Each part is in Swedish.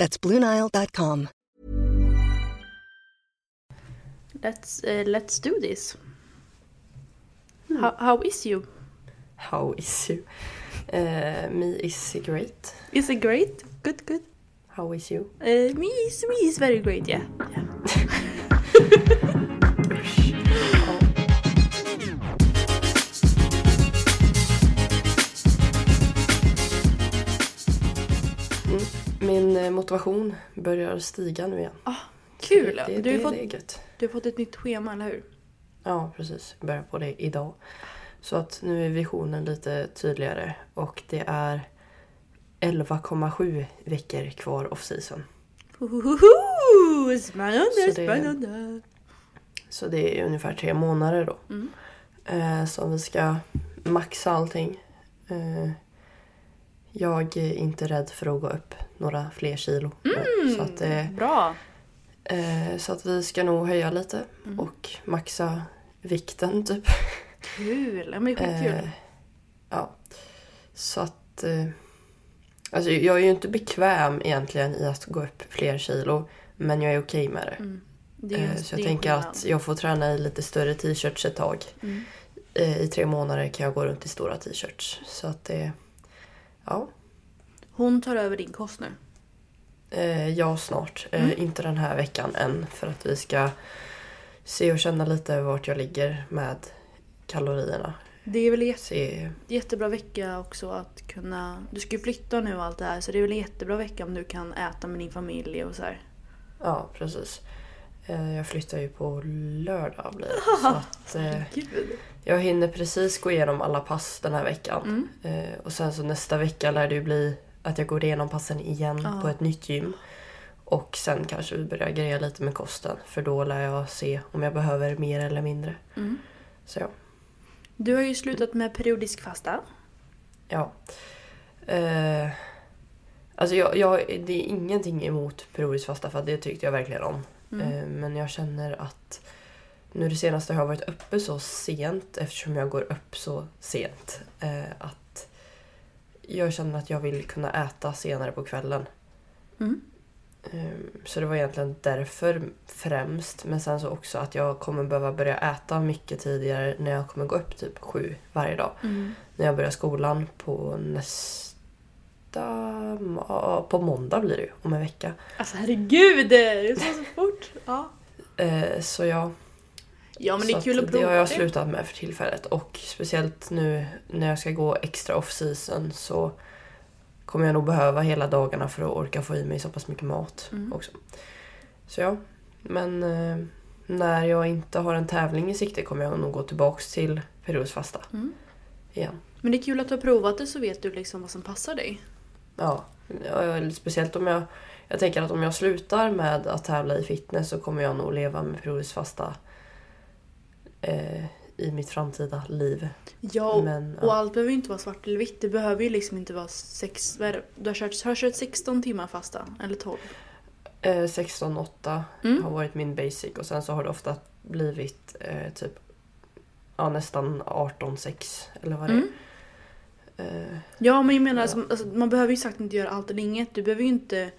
That's BlueNile.com. Let's, uh, let's do this. How, how is you? How is you? Uh, me is great. Is it great? Good, good. How is you? Uh, me is me is very great. Yeah. yeah. Min eh, motivation börjar stiga nu igen. Ah, kul! Det, det, du, har det, fått, det är gött. du har fått ett nytt schema, eller hur? Ja, precis. Jag börjar på det idag. Så att nu är visionen lite tydligare och det är 11,7 veckor kvar off season. Ohoho! Spännande, Så det- spännande. Så det är ungefär tre månader då. Mm. Eh, som vi ska maxa allting. Eh, jag är inte rädd för att gå upp några fler kilo. Mm. Så, att, eh, Bra! eh, så att vi ska nog höja lite Mm. och maxa vikten typ. Kul! Men skitkul. Eh, ja. Så att... Eh, alltså jag är ju inte bekväm egentligen i att gå upp fler kilo. Men jag är okej med det. Mm. Det är Eh, det så jag tänker skillnad. att jag får träna i lite större t-shirts ett tag. Mm. Eh, I tre månader kan jag gå runt i stora t-shirts. Så att det... Ja. Hon tar över din kost nu. Eh, ja, snart. Eh, Mm. Inte den här veckan än. För att vi ska se och känna lite vart jag ligger med kalorierna. Det är väl jätte, Se... jättebra vecka också att kunna... Du ska ju flytta nu och allt det här så det är väl en jättebra vecka om du kan äta med din familj och så här. Ja, precis. Eh, jag flyttar ju på lördag blir det. Så att, eh! Jag hinner precis gå igenom alla pass den här veckan. Mm. Eh, och sen så nästa vecka lär det ju bli att jag går igenom passen igen Ja. på ett nytt gym. Och sen kanske vi börjar greja lite med kosten. För då lär jag se om jag behöver mer eller mindre. Mm. Så ja. Du har ju slutat med periodisk fasta. ja. Eh, alltså jag, jag, det är ingenting emot periodisk fasta för det tyckte jag verkligen om. Mm. Eh, men jag känner att nu det senaste har jag varit uppe så sent eftersom jag går upp så sent. Eh, att jag känner att jag vill kunna äta senare på kvällen. Mm. Ehm, Så det var egentligen därför främst. Men sen så också att jag kommer behöva börja äta mycket tidigare när jag kommer gå upp typ sju varje dag. Mm. När jag börjar skolan på nästa... ja, På måndag blir det ju, om en vecka. Alltså herregud! Det går så fort! Ja, Eh, Så jag... ja men det är kul att det prova har jag det. slutat med för tillfället. Och speciellt nu när jag ska gå extra off-season så kommer jag nog behöva hela dagarna för att orka få i mig så pass mycket mat Mm. också. Så ja, men eh, när jag inte har en tävling i sikte kommer jag nog gå tillbaks till periodisk fasta Mm. igen. Men det är kul att du har provat det så vet du liksom vad som passar dig. Ja, ja, speciellt om jag... Jag tänker att om jag slutar med att tävla i fitness så kommer jag nog leva med periodisk fasta eh, i mitt framtida liv. Ja, och, Men, och ja. allt behöver ju inte vara svart eller vitt. Det behöver ju liksom inte vara sex... vad är det? Du har kört, har kört 16 timmar fasta, eller 12. Eh, 16-8 Mm. har varit min basic och sen så har det ofta blivit eh, typ ja, nästan 18-6 eller vad det Mm. är. Eh, Ja, men jag menar, Ja. Alltså, alltså, man behöver ju sagt inte göra allt eller inget. Du behöver ju inte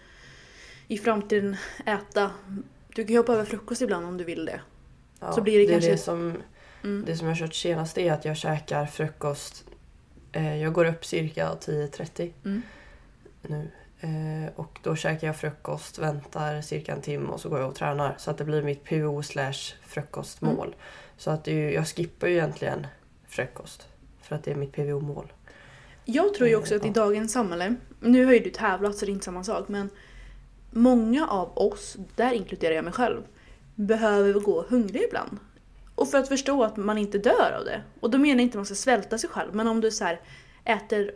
i framtiden äta. Du kan ju hoppa över frukost ibland om du vill det. Ja, Så blir det är kanske- det som Mm. Det som jag har kört senast är att jag käkar frukost. Eh, jag går upp cirka 10.30 Mm. nu. Eh, och då käkar jag frukost, väntar cirka en timme och så går jag och tränar. Så att det blir mitt PO slash frukostmål. Mm. Så att det är ju, jag skippar ju egentligen frukost. För att det är mitt PVO-mål. Jag tror ju också att i Ja. dagens samhälle, nu har ju du tävlat så det är inte samma sak, men många av oss, där inkluderar jag mig själv, behöver gå hungrig ibland. Och för att förstå att man inte dör av det. Och då menar jag inte att man ska svälta sig själv, men om du så här äter...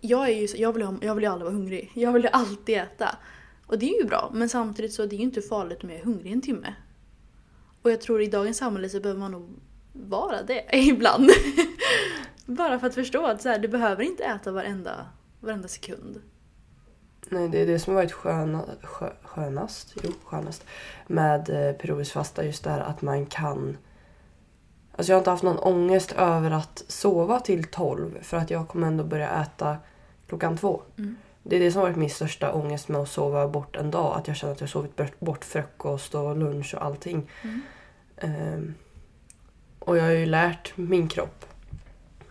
Jag, är ju, så- jag, vill, jag vill ju aldrig vara hungrig. Jag vill ju alltid äta. Och det är ju bra, men samtidigt så är det ju inte farligt om jag är hungrig en timme. Och jag tror i dagens samhälle så behöver man nog vara det ibland. Bara för att förstå att så här, du behöver inte äta varenda, varenda sekund. Nej, det är det som har varit sköna, skö, skönast, jo, skönast med eh, periodisk fasta. Just det här att man kan... Alltså jag har inte haft någon ångest över att sova till 12 för att jag kommer ändå börja äta klockan två. Mm. Det är det som har varit min största ångest med att sova bort en dag. Att jag känner att jag sovit bort- frukost och lunch och allting. Mm. Ehm, och jag har ju lärt min kropp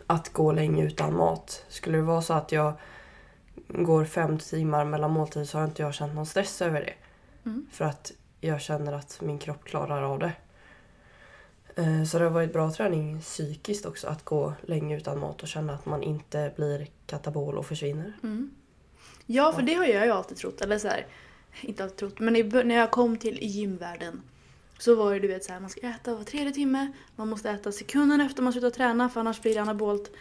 att gå länge utan mat. Skulle det vara så att jag går fem timmar mellan måltider så har inte jag känt någon stress över det. Mm. För att jag känner att min kropp klarar av det. Eh, Så det har varit bra träning psykiskt också att gå länge utan mat och känna att man inte blir katabol och försvinner. Mm. Ja, för det har jag ju alltid trott. Eller så här, inte alltid trott, men när jag kom till gymvärlden så var det du vet så här, man ska äta var tredje timme, man måste äta sekunden efter man slutar träna för annars blir det anabolt,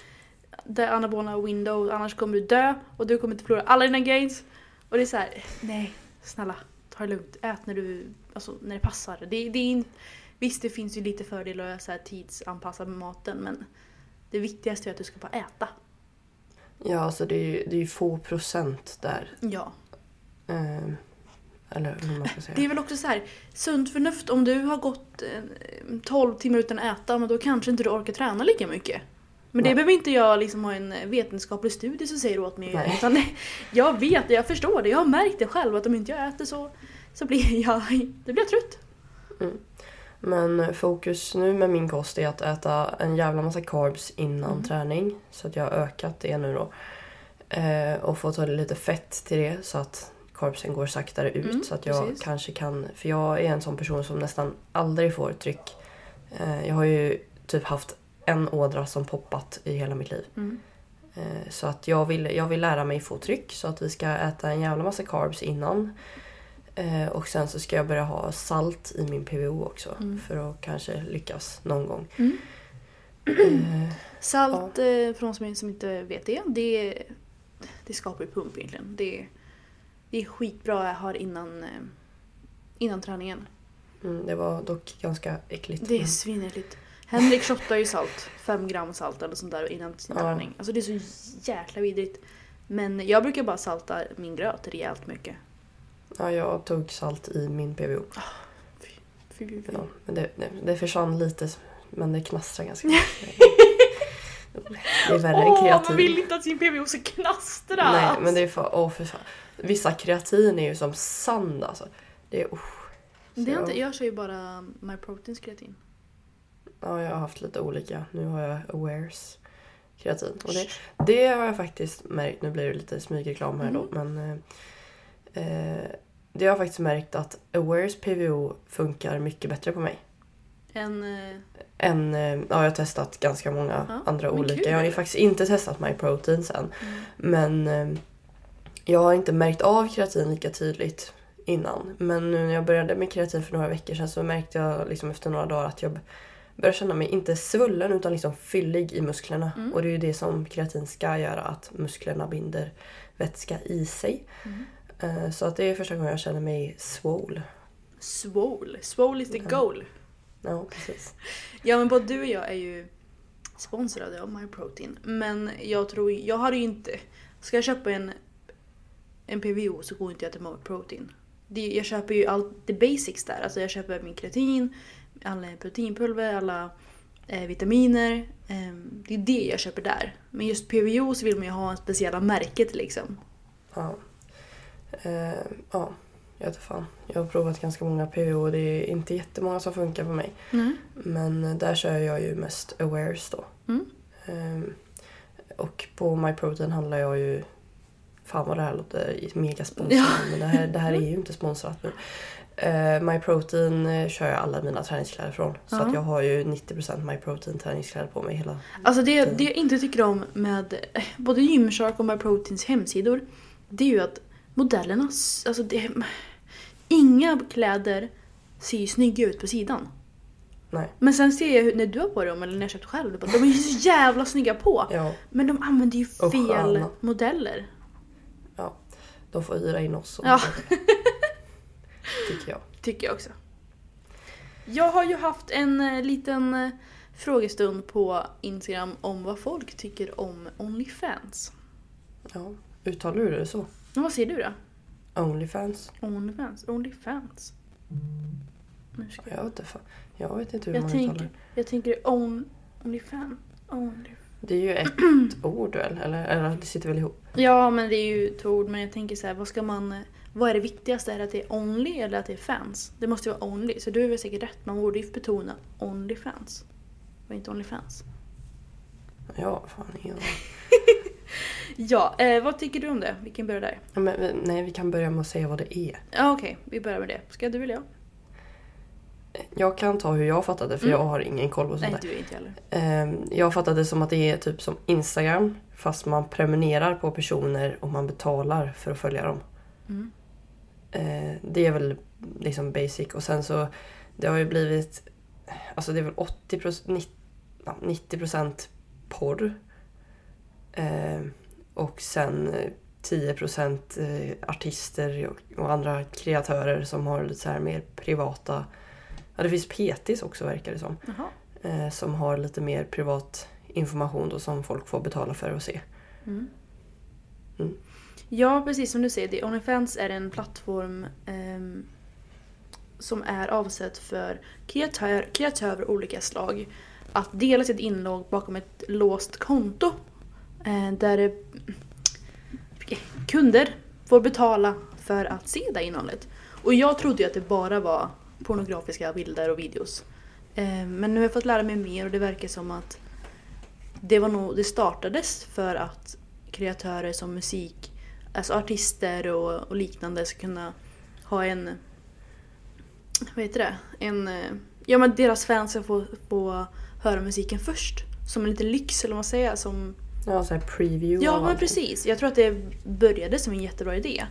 det anabola window, annars kommer du dö och du kommer inte förlora alla dina gains. Och det är så här, nej, snälla, ta det lugnt, ät när du, alltså när det passar. Det, det är in, visst, det finns ju lite fördelar att så här, tidsanpassa maten, men det viktigaste är att du ska bara äta. Ja, alltså det är ju, det är få procent där. Ja. Eh, Eller hur man ska säga. Det är väl också så här, sunt förnuft, om du har gått eh, 12 timmar utan att äta, men då kanske inte du orkar träna lika mycket. Men det Nej. behöver inte jag liksom ha en vetenskaplig studie som säger åt mig Nej. utan jag vet jag förstår det, jag har märkt det själv att om inte jag äter så, så blir jag, då blir jag trött. Men fokus nu med min kost är att äta en jävla massa carbs innan Mm. träning. Så att jag har ökat det nu då. Eh, och fått lite fett till det så att carbsen går saktare ut. Mm, så att jag precis. kanske kan... För jag är en sån person som nästan aldrig får tryck. Eh, jag har ju typ haft en ådra som poppat i hela mitt liv. Mm. Eh, Så att jag vill, jag vill lära mig få tryck så att vi ska äta en jävla massa carbs innan. Eh, Och sen så ska jag börja ha salt i min PVO också Mm. för att kanske lyckas någon gång. Mm. Eh, Salt, eh, för de som, som inte vet det, det, det skapar ju pump egentligen. Det, det är skitbra att ha innan, innan träningen. mm, Det var dock ganska äckligt. Det är svinäckligt. Henrik shottar ju salt, fem gram salt eller sånt där innan sin Ja. träning. Alltså det är så jäkla vidrigt. Men jag brukar bara salta min gröt rejält mycket. Ja, jag tog salt i min PVO. Fy, fy, fy. Ja, men det, det, det försvann lite men det knastrar ganska mycket. Det är värre än Åh, kreatin. man vill inte att sin PVO ska knastra! Nej, men det är för, åh, för fan. Vissa kreatin är ju som sand alltså. Det är usch. det är inte, jag kör ju bara MyProteins kreatin. Ja, jag har haft lite olika. Nu har jag Awares kreatin. Och det, det har jag faktiskt märkt. Nu blir det lite smygreklam här då. Men eh, eh, det har jag faktiskt märkt att Awares PVO funkar mycket bättre på mig. En... eh, Än, eh, ja, jag har testat ganska många Ja, andra olika. kul. Jag har ju faktiskt inte testat MyProtein sen. Mm. Men jag har inte märkt av kreatin lika tydligt innan. Men nu när jag började med kreatin för några veckor sedan så märkte jag liksom efter några dagar att jag började känna mig inte svullen utan liksom fyllig i musklerna. Mm. Och det är ju det som kreatin ska göra, att musklerna binder vätska i sig. Mm. Eh, Så att det är första gången jag känner mig swole. Swole. Swole is the Ja. goal. Ja, precis. Ja men både du och jag är ju sponsrade av MyProtein. Men jag tror, jag har ju inte... Ska jag köpa en, en PVO så går inte jag till MyProtein. Det, jag köper ju allt the basics där. Alltså jag köper min kreatin, alla proteinpulver, alla eh, vitaminer. Eh, det är det jag köper där. Men just PVO så vill man ju ha en speciella märket liksom. Ja. Eh, ja, jag vet fan. Jag har provat ganska många PO och det är inte jättemånga som funkar för mig. Mm. Men där kör jag ju mest Awares då. Mm. Ehm, och på MyProtein handlar jag ju... Fan vad det här låter mega sponsrat. Ja. Men det här, det här är ju inte sponsrat nu. Uh, MyProtein eh, kör jag alla mina träningskläder från. Så Ja. att jag har ju 90% MyProtein träningskläder på mig hela Alltså det, tiden. det jag inte tycker om med eh, både Gymshark och MyProteins hemsidor det är ju att modellerna, alltså det, inga kläder ser ju snygga ut på sidan. Nej. Men sen ser jag hur, när du har på dem eller när jag köpt själv, bara, de är ju så jävla snygga på. Ja, Men de använder ju fel modeller. De får hyra in oss. Ja. Tycker jag. Tycker jag också. Jag har ju haft en eh, liten eh, frågestund på Instagram om vad folk tycker om Onlyfans. Ja. Uttalar du det så? Men vad säger du då? Onlyfans? Onlyfans? Onlyfans? Nu ska jag... Jag vet inte, fan. jag vet inte hur Jag man tänker, uttalar det. jag tänker on, Onlyfans. Only... Det är ju ett ord väl? Eller, eller det sitter väl ihop? Ja, men det är ju ett ord. Men jag tänker så här, vad ska man... eh, Vad är det viktigaste? Är det att det är only eller att det är fans? Det måste ju vara only. Så du är väl säkert rätt. Man borde ju betona only fans. Och inte only fans. Ja, fan ingen. Ja, eh, vad tycker du om det? Vi kan börja där. ja, men, Nej, vi kan börja med att säga vad det är. Ja, okej. Vi börjar med det. Ska du eller jag? Jag kan ta hur jag fattade för Mm. jag har ingen koll på sånt Nej, där. du inte heller. Ehm, Jag fattade det som att det är typ som Instagram fast man prenumererar på personer och man betalar för att följa dem. Mm. Eh, Det är väl liksom basic och sen så det har ju blivit alltså det är väl 80 90, ja, 90 procent porr. Eh, Och sen eh, 10 procent eh, artister och- och andra kreatörer som har lite så här mer privata Ja det finns PTs också verkar det som. Eh, som har lite mer privat information då, som folk får betala för att se. Mm. Mm. Ja, precis som du säger. Onlyfans är en plattform ehm, som är avsedd för kreatör, kreatörer av olika slag att dela sitt inlogg bakom ett låst konto. Eh, där eh, kunder får betala för att se det innehållet. Och jag trodde ju att det bara var pornografiska bilder och videos. Eh, men nu har jag fått lära mig mer och det verkar som att det, var nog, det startades för att kreatörer som musik, alltså artister och, och liknande ska kunna ha en... Vad heter det? En... eh, Ja men deras fans ska få, få höra musiken först. Som en liten lyx eller vad man säger. Som, Ja, så här preview ja men precis. Jag tror att det började som en jättebra idé.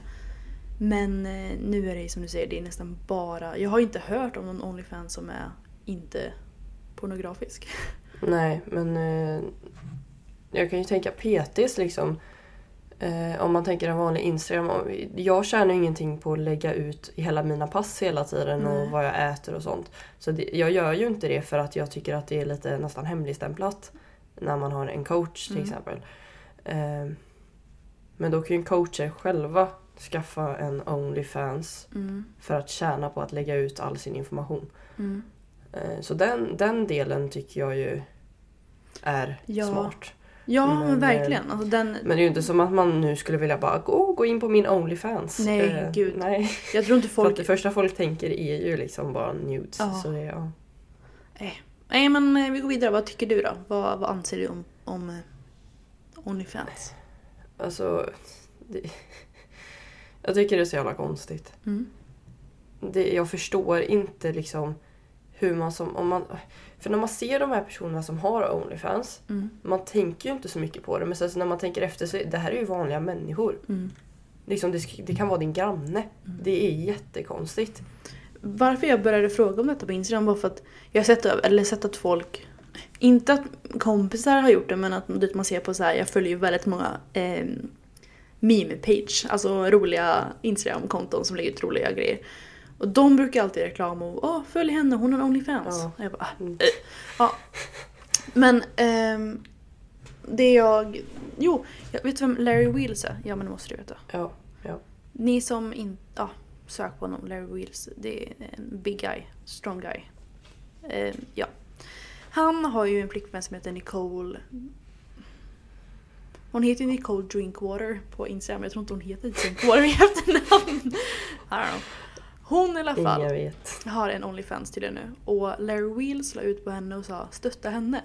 Men eh, nu är det som du säger, det är nästan bara... Jag har inte hört om någon Onlyfans som är inte pornografisk. Nej, men eh, jag kan ju tänka PTs liksom. Eh, om man tänker en vanlig Instagram. Jag tjänar ingenting på att lägga ut hela mina pass hela tiden Nej. och vad jag äter och sånt. Så det, jag gör ju inte det för att jag tycker att det är lite nästan hemligstämplat. När man har en coach till Mm. exempel. Eh, men då kan ju coacher själva skaffa en Onlyfans Mm. för att tjäna på att lägga ut all sin information. Mm. Eh, Så den, den delen tycker jag ju är Ja. smart. Ja Men, men, verkligen. Alltså den, Men det är ju inte som att man nu skulle vilja bara gå, gå in på min Onlyfans. Nej, gud. Nej, jag tror inte för att folk... det första folk tänker är ju liksom bara nudes. Ja. Så det, ja. Nej men eh, vi går vidare. Vad tycker du då? Vad, vad anser du om, om eh, Onlyfans? Alltså, det, jag tycker det är så jävla konstigt. Mm. Det, jag förstår inte liksom hur man som... Om man, för när man ser de här personerna som har Onlyfans, Mm. man tänker ju inte så mycket på det. Men sen när man tänker efter så det här är ju vanliga människor. Mm. Liksom det, det kan vara din granne. Det är jättekonstigt. Varför jag började fråga om detta på Instagram var för att jag har sett, eller sett att folk, inte att kompisar har gjort det men att man ser på så här, jag följer ju väldigt många eh, meme-page, alltså roliga Instagram-konton som lägger ut roliga grejer. Och de brukar alltid reklam och åh följ henne, hon har en Onlyfans. Ja. Och jag bara, ah, Mm. eh. ja. Men ehm, det jag, jo, jag vet vem Larry Wheels är? Ja men det måste du veta. Ja. Ni som inte... Ja, sök på honom. Larry Wheels. Det är en big guy. Strong guy. Eh, ja. Han har ju en flickvän som heter Nicole... Hon heter Nicole Drinkwater på Instagram. Jag tror inte hon heter Drinkwater i efternamn. I don't know. Hon i alla fall Ingen vet. har en Onlyfans till det nu. Och Larry Wheels la ut på henne och sa stötta henne.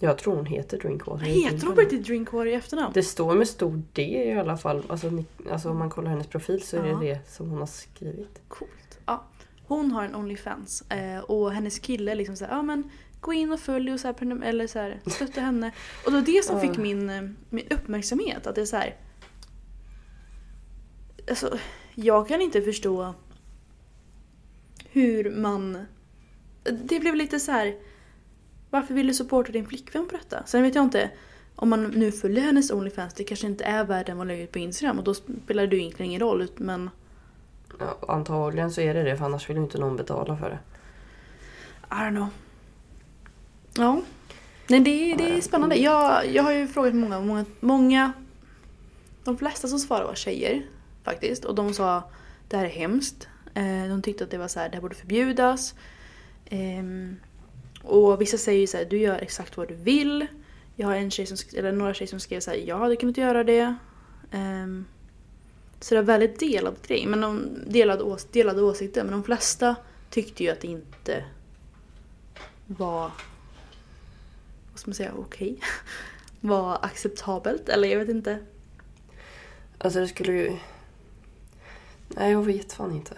Jag tror hon heter Drinkwater. Heter hon på riktigt Drinkwater i efternamn? Det står med stor D i alla fall. Alltså, alltså om man kollar hennes profil så är Ja. det det som hon har skrivit. Coolt. Ja. Hon har en Onlyfans eh, och hennes kille liksom såhär, ja men gå in och följ och så här, eller så här, stötta henne. Och det var det som fick min, eh, min uppmärksamhet. Att det är så här. Alltså, jag kan inte förstå hur man... Det blev lite så här. Varför vill du supporta din flickvän på detta? Sen vet jag inte om man nu följer hennes Onlyfans, det kanske inte är värre än vad lägger ut på Instagram och då spelar det ju egentligen ingen roll. Men Ja, antagligen så är det det för annars vill ju inte någon betala för det. I don't know. Ja. Nej, det, det är spännande. Jag, jag har ju frågat många, många, många... De flesta som svarade var tjejer faktiskt. Och de sa det här är hemskt. Eh, de tyckte att det var så här, det här borde förbjudas. Ehm, och vissa säger ju så här, du gör exakt vad du vill. Jag har en tjej som, eller några tjejer som skrev så här, jag hade kunnat göra det. Ehm, så det var väldigt delad grej, men de delade, ås- delade åsikter. Men de flesta tyckte ju att det inte var, vad ska man säga, okej. var acceptabelt, eller jag vet inte. Alltså det skulle ju... Nej, jag vet fan inte.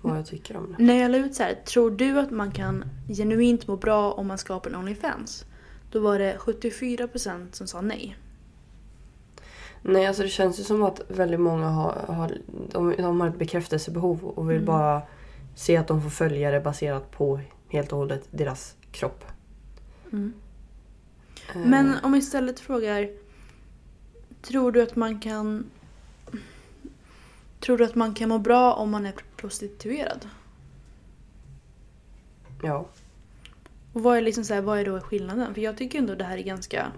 Vad jag tycker om det. När jag la ut så här, tror du att man kan genuint må bra om man skapar en Onlyfans? Då var det 74% som sa nej. Nej, alltså det känns ju som att väldigt många har, har, de, de har ett bekräftelsebehov och vill Mm. bara se att de får följare baserat på helt och hållet deras kropp. Mm. Eh, Men om vi istället frågar, tror du att man kan Tror du att man kan må bra om man är prostituerad? Ja. Och vad är, liksom så här, vad är då skillnaden? För jag tycker ändå det här är ganska...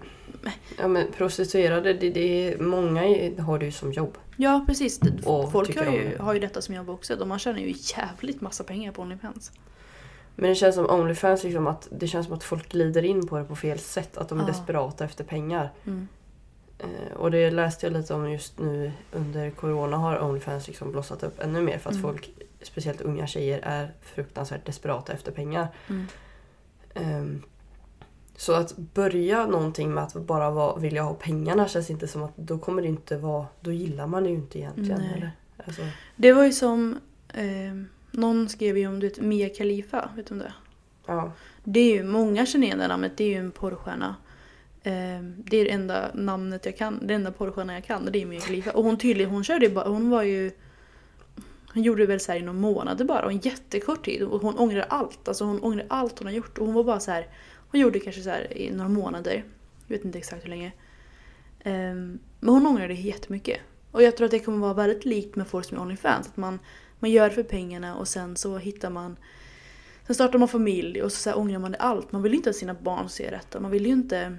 ja, men prostituerade, det, det är, många har det ju som jobb. Ja precis, Och folk har ju, har ju detta som jobb också. De tjänar ju jävligt massa pengar på Onlyfans. Men det känns som Onlyfans, liksom att, det känns som att folk glider in på det på fel sätt. Att de är Ja. desperata efter pengar. Mm. Eh, och det läste jag lite om just nu under Corona har Onlyfans liksom blossat upp ännu mer för att Mm. folk, speciellt unga tjejer, är fruktansvärt desperata efter pengar. Mm. Ehm, så att börja någonting med att bara vara, vilja ha pengarna känns inte som att då kommer det inte vara, då gillar man det ju inte egentligen. Nej. Eller? Alltså, Det var ju som... Eh, någon skrev ju om du vet, Mia Khalifa, vet du om det? ja. Det är ju, många känner igen det namnet, det är ju en porrstjärna. Eh, det är det enda namnet jag kan, det enda porrstjärnan jag kan, och det är Mia Khalifa. Och hon tydligen, hon körde ju bara, hon var ju... Hon gjorde det väl så här i några månader bara, och en jättekort tid. Och hon ångrar allt, alltså hon ångrar allt hon har gjort. Och hon var bara så här, hon gjorde kanske så här i några månader. Jag vet inte exakt hur länge. Eh, men hon ångrar det jättemycket. Och jag tror att det kommer vara väldigt likt med folk som är Onlyfans. Att man, man gör det för pengarna och sen så hittar man Sen startar man familj och så, så här ångrar man det allt. Man vill ju inte att sina barn ser detta. Man vill ju inte...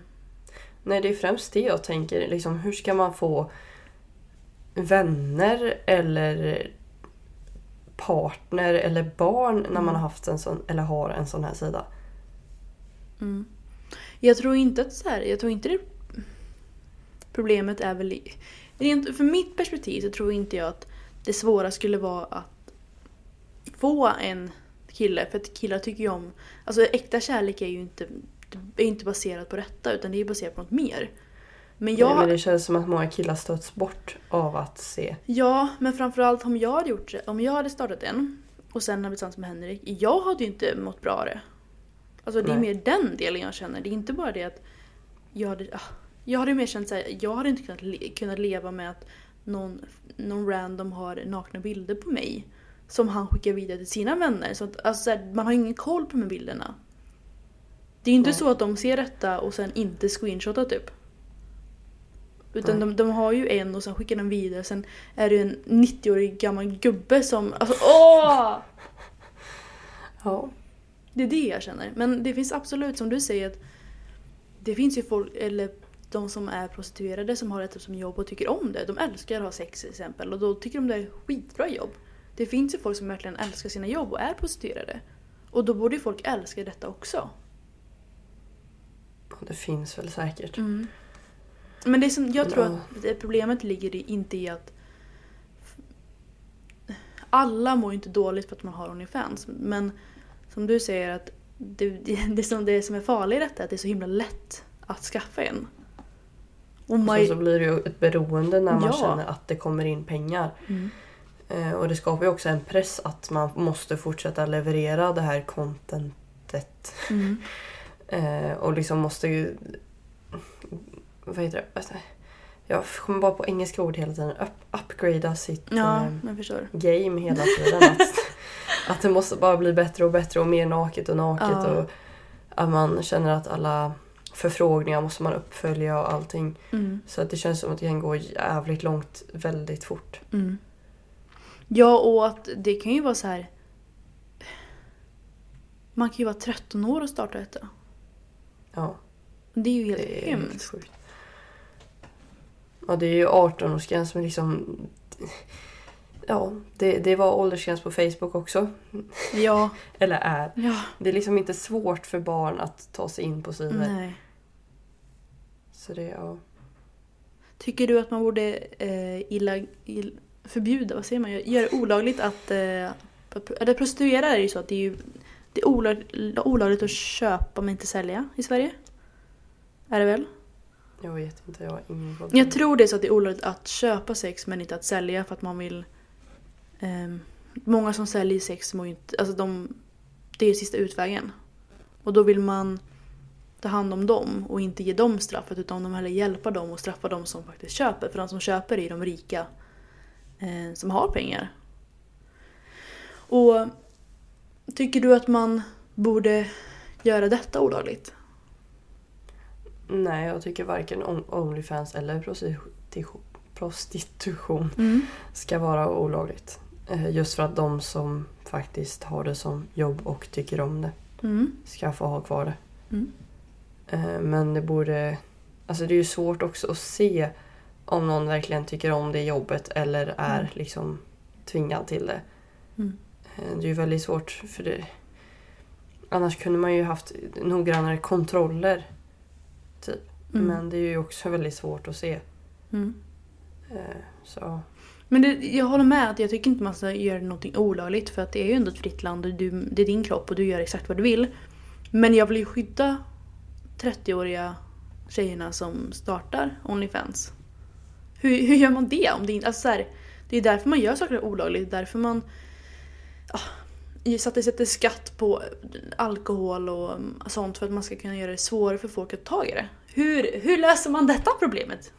Nej, det är främst det jag tänker. Liksom, hur ska man få vänner eller partner eller barn när man har haft en sån, eller har en sån här sida? Mm. Jag tror inte att så här, jag tror inte det... Problemet är väl... i- Rent, för mitt perspektiv så tror inte jag att det svåra skulle vara att få en kille. För att killar tycker ju om... Alltså äkta kärlek är ju inte, är ju inte baserat på detta utan det är baserat på något mer. Men jag... Nej, men det känns som att många killar stöts bort av att se. Ja, men framförallt om jag hade gjort det, om jag hade startat en och sen hade blivit tillsammans med Henrik. Jag hade ju inte mått bra av det. Alltså det är Nej. mer den delen jag känner. Det är inte bara det att jag hade, ah, jag hade mer känt såhär, jag hade inte kunnat, le, kunnat leva med att någon, någon random har nakna bilder på mig. Som han skickar vidare till sina vänner. Så att, alltså, så här, man har ingen koll på de här bilderna. Det är inte Nej. så att de ser detta och sen inte screenshotar typ. Utan de, de har ju en och sen skickar de vidare. Sen är det ju en 90-årig gammal gubbe som... Alltså åh! Ja. Det är det jag känner. Men det finns absolut, som du säger, att det finns ju folk, eller de som är prostituerade som har detta som jobb och tycker om det. De älskar att ha sex till exempel och då tycker de det är skitbra jobb. Det finns ju folk som verkligen älskar sina jobb och är prostituerade. Och då borde ju folk älska detta också. Det finns väl säkert. Men det som jag tror att problemet ligger i, inte i att alla mår ju inte dåligt för att man har Onlyfans. Men som du säger att det, det, som, det som är farligt i detta är att det är så himla lätt att skaffa en. Och Och sen så blir det ju ett beroende när man Ja. känner att det kommer in pengar. Mm. Eh, och det skapar ju också en press att man måste fortsätta leverera det här contentet. Mm. Eh, och liksom måste ju... Vad heter det? Jag kommer bara på engelska ord hela tiden. Up, upgrada sitt Ja, eh, game hela tiden. Att, att det måste bara bli bättre och bättre och mer naket och naket. Ja. Och att man känner att alla förfrågningar måste man uppfölja och allting. Mm. Så att det känns som att det kan gå jävligt långt väldigt fort. Mm. Ja, och att det kan ju vara så här... Man kan ju vara 13 år och starta detta. Ja, Det är ju helt det är helt hemskt. sjukt. Ja, det är ju 18-årsgräns men liksom... Ja, det, det var åldersgräns på Facebook också. Ja, Eller är. ja, Det är liksom inte svårt för barn att ta sig in på sidor. nej. Så det, ja. Tycker du att man borde eh, illa, ill, förbjuda, vad säger man, göra olagligt att... Eh, eller prostituerade är ju så att det är ju det är olag, olagligt att köpa men inte sälja i Sverige. Är det väl? Jag vet inte, jag har ingen koll. Jag tror det är så att det är olagligt att köpa sex men inte att sälja för att man vill... ehm, många som säljer sex mår ju inte... Alltså de, det är sista utvägen. Och då vill man ta hand om dem och inte ge dem straffet utan de hellre hjälpa dem och straffa dem som faktiskt köper. För de som köper är de rika eh, som har pengar. Och tycker du att man borde göra detta olagligt? Nej, jag tycker varken On- Onlyfans eller prostitution, prostitution Mm. ska vara olagligt. Eh, Just för att de som faktiskt har det som jobb och tycker om det Mm. ska få ha kvar det. Mm. Eh, Men det borde... Alltså det är ju svårt också att se om någon verkligen tycker om det jobbet eller är Mm. liksom tvingad till det. Mm. Eh, Det är ju väldigt svårt för det... Annars kunde man ju haft noggrannare kontroller. Typ. Mm. Men det är ju också väldigt svårt att se. Mm. Eh, Så Men det, jag håller med att jag tycker inte man ska göra någonting olagligt för att det är ju ändå ett fritt land och du, det är din kropp och du gör exakt vad du vill. Men jag vill ju skydda 30-åriga tjejerna som startar Onlyfans. Hur, hur gör man det? Om det, inte, alltså så här, det är därför man gör saker olagligt, därför man att det sätter skatt på alkohol och mm, sånt för att man ska kunna göra det svårare för folk att ta tag i det. Hur, hur löser man detta problemet?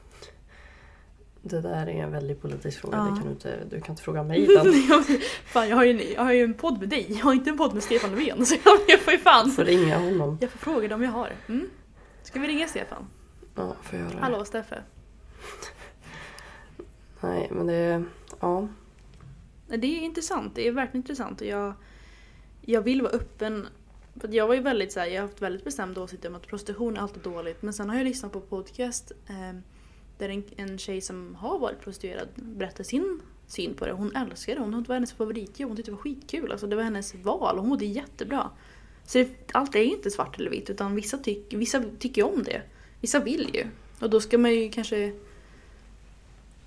det där är en väldigt politisk fråga. Ja. Det kan du, inte, du kan inte fråga mig den. fan, jag har, ju, jag har ju en podd med dig. Jag har inte en podd med Stefan Löfven. Så jag, jag får ju fan... Du får ringa honom. Jag får fråga dem jag har. Mm. Ska vi ringa Stefan? Ja, får göra det. Hallå Steffe. Nej, men det... Ja. Det är intressant. Det är verkligen intressant. Och jag, jag vill vara öppen. För jag var ju väldigt så här, jag har haft väldigt bestämda åsikter om att prostitution är alltid dåligt. Men sen har jag lyssnat på podcast eh, där en, en tjej som har varit prostituerad berättar sin syn på det. Hon älskar det. Hon, det var hennes favoritjobb. Hon tyckte det var skitkul. Alltså, det var hennes val och hon mådde jättebra. Så det, allt är inte svart eller vitt utan vissa, tyck, vissa tycker om det. Vissa vill ju. Och då ska man ju kanske...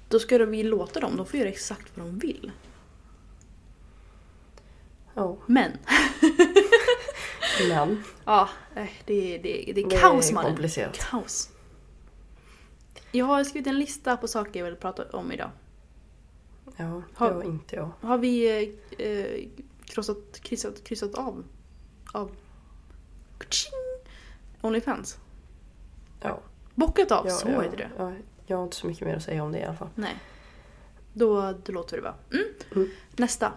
Då ska vi låta dem. De får göra exakt vad de vill ja. Men. Men Ja, eh, det, det, det är kaos mannen. komplicerat. Kaos. Jag har skrivit en lista på saker jag vill prata om idag. Ja, det Har- var inte jag. Har vi eh, krossat, kryssat, kryssat av? Av? Onlyfans? Ja. Bockat av, ja, så ja, heter det. Ja, jag har inte så mycket mer att säga om det i alla fall. Nej. Då, då låter det vara. Mm. Mm. Nästa.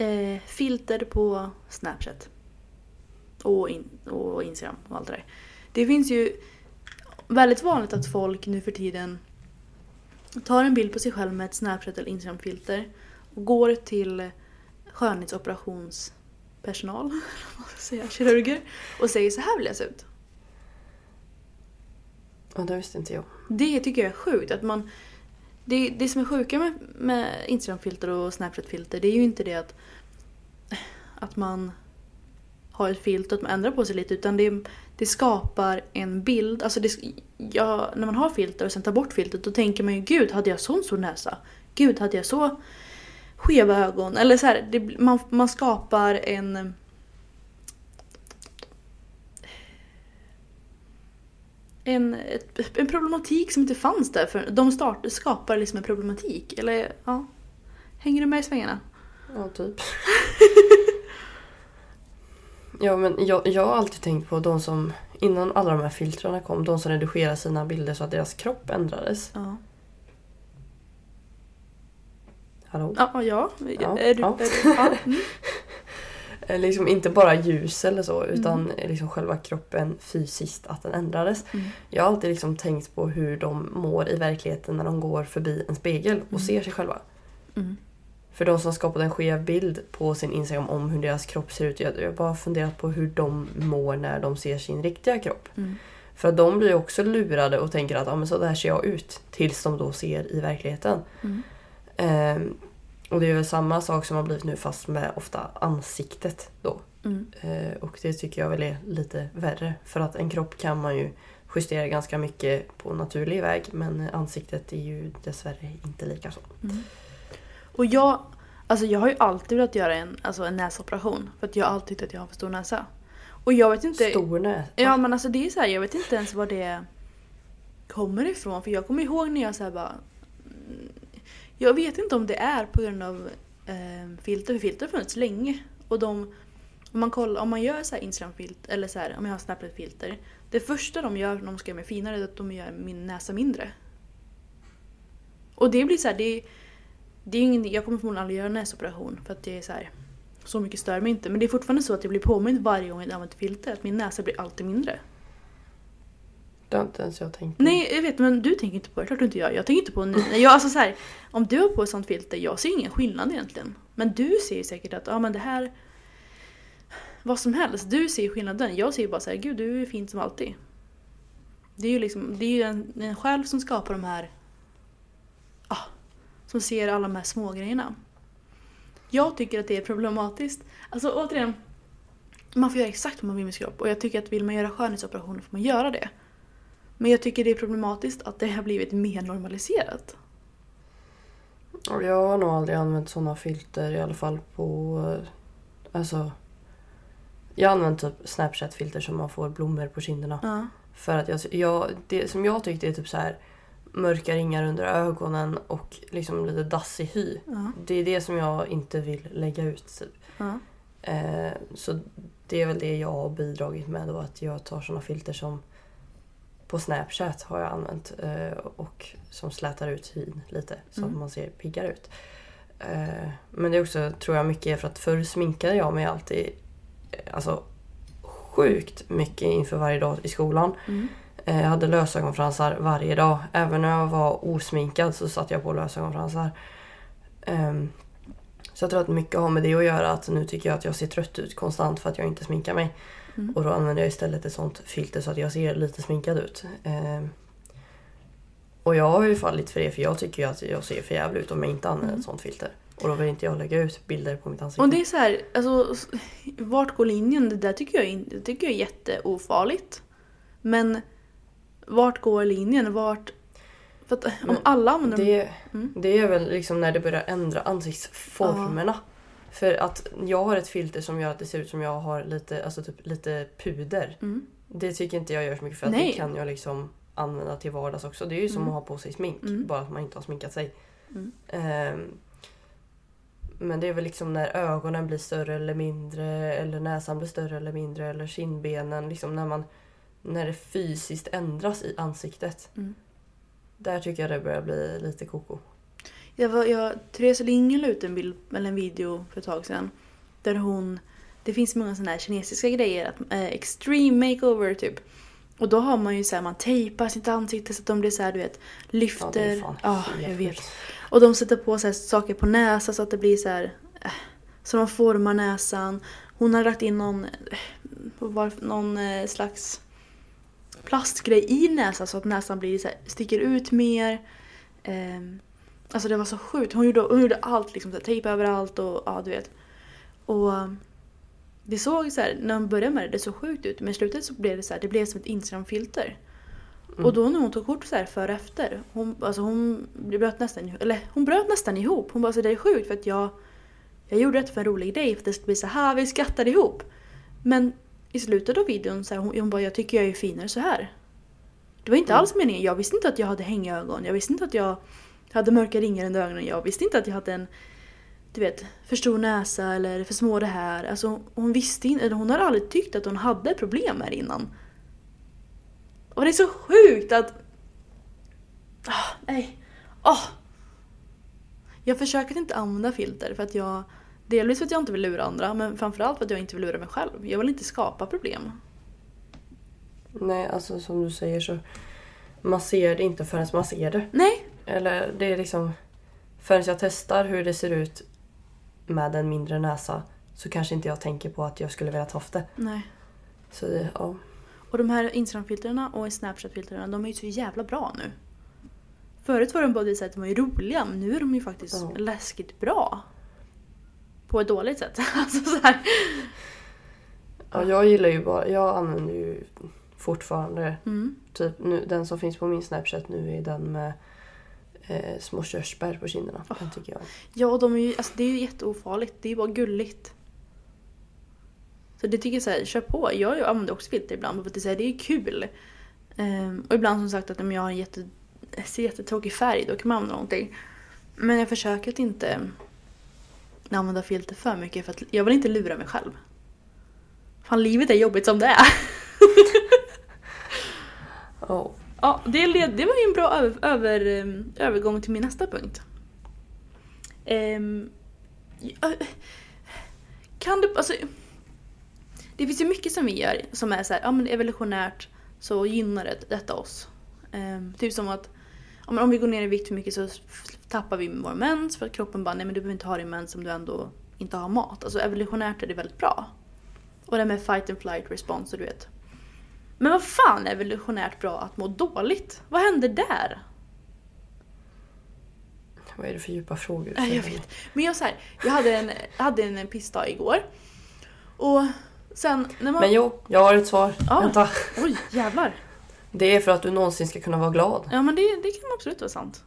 Eh, filter på Snapchat. Och, in, och Instagram och allt det där. Det finns ju väldigt vanligt att folk nu för tiden tar en bild på sig själv med ett Snapchat eller Instagram-filter och går till skönhetsoperationspersonal, säga, kirurger och säger så här vill jag se ut. Ja, det visste inte jag. Det tycker jag är sjukt. Att man, det, det som är sjuka med, med Instagram-filter och Snapchat-filter det är ju inte det att, att man har ett filter och att man ändrar på sig lite utan det, det skapar en bild. Alltså det, ja, när man har filter och sen tar bort filtret då tänker man ju gud hade jag sån stor näsa? Gud hade jag så skeva ögon? Eller så här, det, man, man skapar en en, en problematik som inte fanns där. För de start, skapar liksom en problematik. Eller ja. Hänger du med i svängarna? Ja, typ. ja, men jag, jag har alltid tänkt på de som, innan alla de här filtrarna kom, de som redigerade sina bilder så att deras kropp ändrades. Ja. Hallå? Ja, ja. Ja, är du, ja. Är du, ja. Mm. Eh, Liksom inte bara ljus eller så utan liksom själva kroppen fysiskt att den ändrades. Mm. Jag har alltid liksom tänkt på hur de mår i verkligheten när de går förbi en spegel och Mm. ser sig själva. Mm. För de som skapat en skev bild på sin Instagram om hur deras kropp ser ut. Jag har bara funderat på hur de mår när de ser sin riktiga kropp. Mm. För att de blir också lurade och tänker att ah, men så där ser jag ut. Tills de då ser i verkligheten. Mm. Ehm, och det är väl samma sak som har blivit nu fast med ofta ansiktet då. Mm. Eh, och det tycker jag väl är lite värre. För att en kropp kan man ju justera ganska mycket på naturlig väg. Men ansiktet är ju dessvärre inte lika så. Mm. Och jag, alltså jag har ju alltid velat göra en, alltså en näsoperation. För att jag har alltid tyckt att jag har för stor näsa. Och jag vet inte... Stor näsa. Ja men alltså det är så här, jag vet inte ens var det kommer ifrån. För jag kommer ihåg när jag så här bara... Jag vet inte om det är på grund av eh, filter, för filter har funnits länge. Och de, om, man kollar, om man gör så här Instagram-filter, eller så här, om jag har Snapchat-filter. Det första de gör när de ska göra mig finare är att de gör min näsa mindre. Och det blir så här, det, det är ingen, jag kommer förmodligen aldrig göra en näsoperation för att det är så här, så mycket stör mig inte. Men det är fortfarande så att jag blir påmind varje gång jag använder filter att min näsa blir alltid mindre. Det har inte ens jag tänkt på. Nej, jag vet men du tänker inte på det. Klart du inte gör. Jag tänker inte på nu. Jag, alltså så här, om du har på ett sånt filter, jag ser ingen skillnad egentligen. Men du ser ju säkert att ja, men det här... Vad som helst. Du ser ju skillnaden. Jag ser ju bara så här, gud du är fin som alltid. Det är ju liksom, det är ju en, en själv som skapar de här... Ah, som ser alla de här små grejerna. Jag tycker att det är problematiskt. Alltså återigen, man får göra exakt vad man vill med sin kropp. Och jag tycker att vill man göra skönhetsoperationer får man göra det. Men jag tycker det är problematiskt att det har blivit mer normaliserat. Jag har nog aldrig använt såna filter i alla fall på... Alltså... Jag har använt typ Snapchat-filter som man får blommor på kinderna. Ja. För att jag, jag, det som jag tyckte är typ så här mörka ringar under ögonen och liksom lite dassig hy. Ja. Det är det som jag inte vill lägga ut. Typ. Ja. Eh, så det är väl det jag har bidragit med då. Att jag tar såna filter som på Snapchat har jag använt. Eh, och som slätar ut hyn lite så Mm. att man ser piggare ut. Eh, men det är också, tror jag, mycket för att förr sminkade jag mig alltid eh, alltså, sjukt mycket inför varje dag i skolan. Mm. Jag hade lösögonfransar varje dag. Även när jag var osminkad så satte jag på lösögonfransar. Ehm, Så jag tror att mycket har med det att göra. Att nu tycker jag att jag ser trött ut konstant för att jag inte sminkar mig. Mm. Och då använder jag istället ett sånt filter så att jag ser lite sminkad ut. Ehm, Och jag har ju fallit för det för jag tycker ju att jag ser för jävligt ut om jag inte använder Mm. ett sånt filter. Och då vill inte jag lägga ut bilder på mitt ansikte. Och det är så här, alltså, vart går linjen? Det där tycker jag, det tycker jag är jätteofarligt. Men vart går linjen? Vart... För att om alla använder... Det, Mm. det är väl liksom när det börjar ändra ansiktsformerna. För att jag har ett filter som gör att det ser ut som jag har lite, alltså typ lite puder. Mm. Det tycker inte jag gör så mycket för att Nej. det kan jag liksom använda till vardags också. Det är ju som Mm. att ha på sig smink. Mm. Bara att man inte har sminkat sig. Ehm, men det är väl liksom när ögonen blir större eller mindre. Eller näsan blir större eller mindre. Eller kindbenen. Liksom när, man, när det fysiskt ändras i ansiktet. Mm. Där tycker jag det börjar bli lite koko. Jag var, jag, Therese Lindgren la ut en, bild, eller en video för ett tag sedan. Där hon... Det finns många sådana här kinesiska grejer. Att, eh, extreme makeover typ. Och då har man ju så här, man tejpar sitt ansikte så att de blir så här, du vet, lyfter. Ja, helt jag vet. Och de sätter på så saker på näsan så att det blir så här... Eh, så de formar näsan. Hon har lagt in någon, eh, någon eh, slags plastgrej i näsan så att näsan blir så här, sticker ut mer. Ehm, alltså det var så sjukt. Hon gjorde, hon gjorde allt, liksom, så här, tejp överallt och ja, du vet. Och um, det såg så här, när hon började med det, det såg sjukt ut. Men i slutet så blev det så här, det blev som ett Instagram-filter. Mm. Och då när hon tog kort så här före och efter, hon, alltså hon bröt nästan, eller hon bröt nästan ihop. Hon bara så det är sjukt för att jag, jag gjorde det för en rolig grej för att det skulle bli så här, vi skrattade ihop. Men i slutet av videon så här, hon, hon bara, jag tycker jag är finare så här. Det var inte Mm. alls meningen, jag visste inte att jag hade hängögon, jag visste inte att jag hade mörka ringar under ögonen, jag visste inte att jag hade en du vet, för stor näsa eller för små det här. Alltså hon visste inte, eller hon har aldrig tyckt att hon hade problem med det innan. Och det är så sjukt att... Ah, nej. Ah. Jag försöker att inte använda filter för att jag... Delvis för att jag inte vill lura andra men framförallt för att jag inte vill lura mig själv. Jag vill inte skapa problem. Nej, alltså som du säger så man ser det inte förrän man ser det. Nej, Eller det är liksom förrän jag testar hur det ser ut med en mindre näsa så kanske inte jag tänker på att jag skulle vilja ta det. nej. Så det, ja. Och de här Instagram-filtrerna och Snapchat-filtrerna de är ju så jävla bra nu. Förut var de bara så att de var ju roliga men nu är de ju faktiskt Ja. läskigt bra. På ett dåligt sätt. alltså så här. ja. Jag gillar ju bara, jag använder ju fortfarande Mm. typ nu, den som finns på min Snapchat nu är den med eh, små körsbär på kinderna. Den tycker jag. Ja, och de är ju, alltså, det är ju jätteofarligt. Det är ju bara gulligt. Så det tycker jag så här, kör på. Jag använder också filter ibland för att det, är så här, det är kul. Ehm, och ibland som sagt att om jag har en jätte, ser jättetråkig färg då kan man använda någonting. Men jag försöker att inte använda filter för mycket för att jag vill inte lura mig själv. Fan, livet är jobbigt som det är. Ja. Ja, det, led, det var ju en bra över, över, eh, övergång till min nästa punkt. Um, kan du, alltså, det finns ju mycket som vi gör som är så här, ja men evolutionärt så gynnar det, detta oss. Um, typ som att ja, men om vi går ner i vikt för mycket så tappar vi vår mens för att kroppen bara nej men du behöver inte ha din mens om du ändå inte har mat. Alltså evolutionärt är det väldigt bra. Och det med fight and flight response du vet. Men vad fan är evolutionärt bra att må dåligt? Vad händer där? Vad är det för djupa frågor? Nej, jag vet. Men jag, så här, jag hade en, hade en pissdag igår. Och sen när man... Men jo, jag har ett svar. Ja. Vänta. Oj, jävlar. Det är för att du någonsin ska kunna vara glad. Ja men det, det kan absolut vara sant.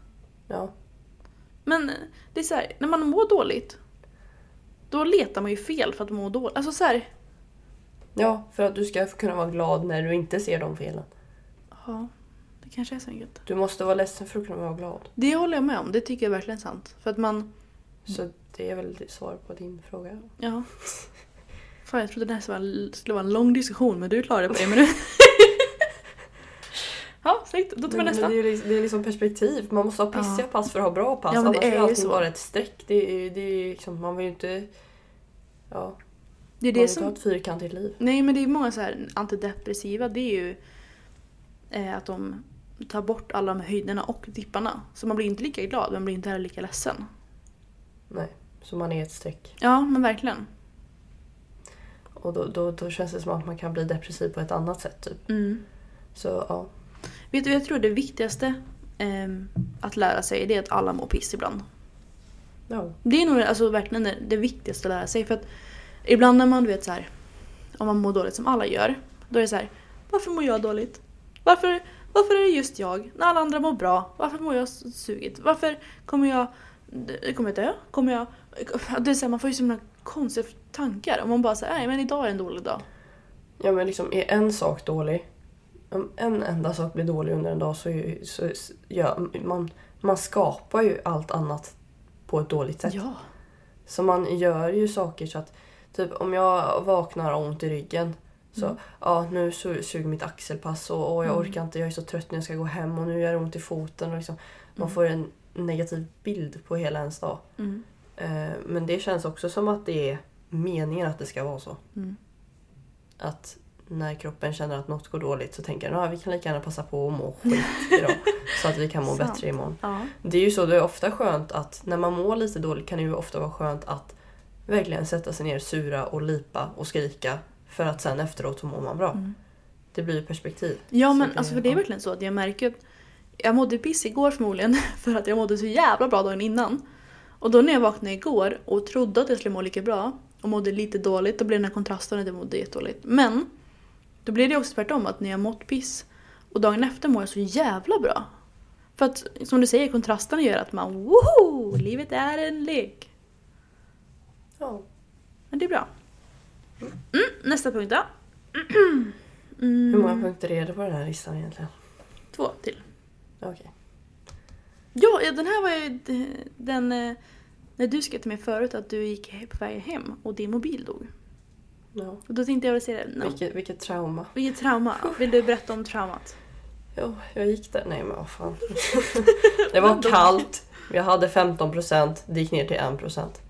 Ja. Men det är så här, när man mår dåligt. Då letar man ju fel för att må dåligt. Alltså så här, ja, för att du ska kunna vara glad när du inte ser de felen. ja, det kanske är så enkelt. Du måste vara ledsen för att kunna vara glad. Det håller jag med om, det tycker jag verkligen är sant. För att man, Så det är väl svar på din fråga. ja. Fan jag trodde det här skulle vara en- lång diskussion men du klarade det på en minut. ja, snyggt. Då tar vi nästa. det, är, liksom- det är liksom perspektiv. Man måste ha pissiga Ja. pass för att ha bra pass. Ja, men det Annars är är ju allting så. bara ett streck. Det är, det är liksom, man vill ju inte... Ja, Det är man vill det inte ha som... ett fyrkantigt liv. Nej men det är många så här antidepressiva, det är ju eh, att de tar bort alla de här höjderna och dipparna. Så man blir inte lika glad, men blir inte heller lika ledsen. Nej, så man är ett streck. Ja, men verkligen. Och då, då, då känns det som att man kan bli depressiv på ett annat sätt. Typ. Mm. Så ja. Vet du, jag tror det viktigaste ehm, att lära sig det är att alla mår piss ibland. ja. Det är nog alltså, verkligen det, det viktigaste att lära sig. För att ibland när man du vet så här, om man mår dåligt som alla gör, då är det så här, varför mår jag dåligt? Varför, varför är det just jag? När alla andra mår bra, varför mår jag sugigt? Varför kommer jag, kommer jag dö? Kommer jag... Det är så här, man får ju så många konstiga tankar. Och man bara säger nej men idag är en dålig dag. Ja men liksom är en sak dålig, om en enda sak blir dålig under en dag så, ju- så ja, man, man skapar ju allt annat på ett dåligt sätt. Ja. Så man gör ju saker så att typ om jag vaknar och har ont i ryggen så Mm. ja nu su- suger mitt axelpass och, och jag Mm. orkar inte, jag är så trött när jag ska gå hem och nu gör det ont i foten. Och liksom, man Mm. får en negativ bild på hela ens dag. Mm. Eh, men det känns också som att det är meningen att det ska vara så. Mm. Att när kroppen känner att något går dåligt så tänker den att vi kan lika gärna passa på att må skit idag. så att vi kan må Sant. bättre imorgon. Ja. Det är ju så, det är ofta skönt att när man mår lite dåligt kan det ju ofta vara skönt att verkligen sätta sig ner, sura och lipa och skrika för att sen efteråt så mår man bra. Mm. Det blir ju perspektiv. Ja men alltså för det är verkligen så att jag märker att jag mådde piss igår förmodligen för att jag mådde så jävla bra dagen innan. Och då när jag vaknade igår och trodde att jag skulle må lika bra och mådde lite dåligt, då blev den här kontrasten att jag mådde jättedåligt. Men då blev det också tvärtom att när jag mått piss och dagen efter mår jag så jävla bra. För att som du säger, kontrasten gör att man woho! Livet är en lek. Ja. Men det är bra. Mm, nästa punkt då. Mm, Hur många punkter är det på den här listan egentligen? Två till. Okej. Ja, ja, den här var ju den... eh, När du skrev till mig förut att du gick på väg hem och din mobil dog. Ja. Och då tänkte jag väl säga det. No. Vilket, vilket trauma. Vilket trauma. Vill du berätta om traumat? Jo, jag gick där. Nej men vad fan. det var kallt. Jag hade 15%, det gick ner till 1%. Sugigt.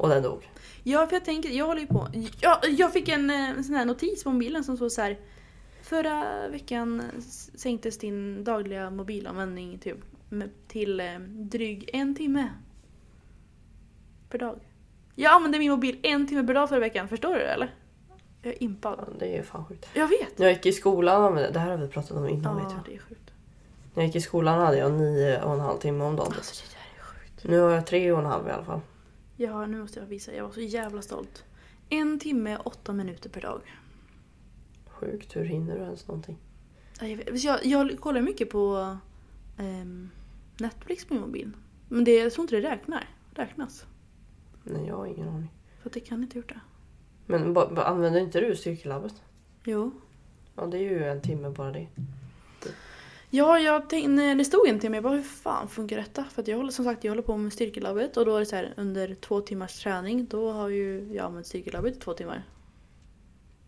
Och den dog. Ja, för jag tänker, jag håller ju på. Jag, jag fick en, eh, en sån här notis på mobilen som stod så här. Förra veckan sänktes din dagliga mobilanvändning typ, till eh, dryg en timme. Per dag. Jag använde min mobil en timme per dag förra veckan, förstår du det, eller? Jag är Ja, impad. det är ju fan sjukt. Jag vet! När jag gick i skolan, använde- det här har vi pratat om innan vet Ja, jag. det är sjukt. När jag gick i skolan hade jag nio och en halv timme om dagen. Alltså det där är sjukt. Nu har jag tre och en halv i alla fall. Ja, nu måste jag visa. Jag var så jävla stolt. En timme, åtta minuter per dag. Sjukt, hur hinner du ens någonting? Ja, Jag, jag, jag kollar mycket på ehm, Netflix på min mobil. Men det, jag tror inte det räknar. räknas. Nej, jag har ingen aning. För det kan inte gjort det. Men ba, ba, använder inte du Styrkelabbet? Jo. Ja, det är ju en timme bara det. Ja, jag tänkte, när det stod en timme, jag bara hur fan funkar detta? För att jag håller som sagt jag håller på med styrkelabbet och då är det så här under två timmars träning då har ju jag använt styrkelabbet i två timmar.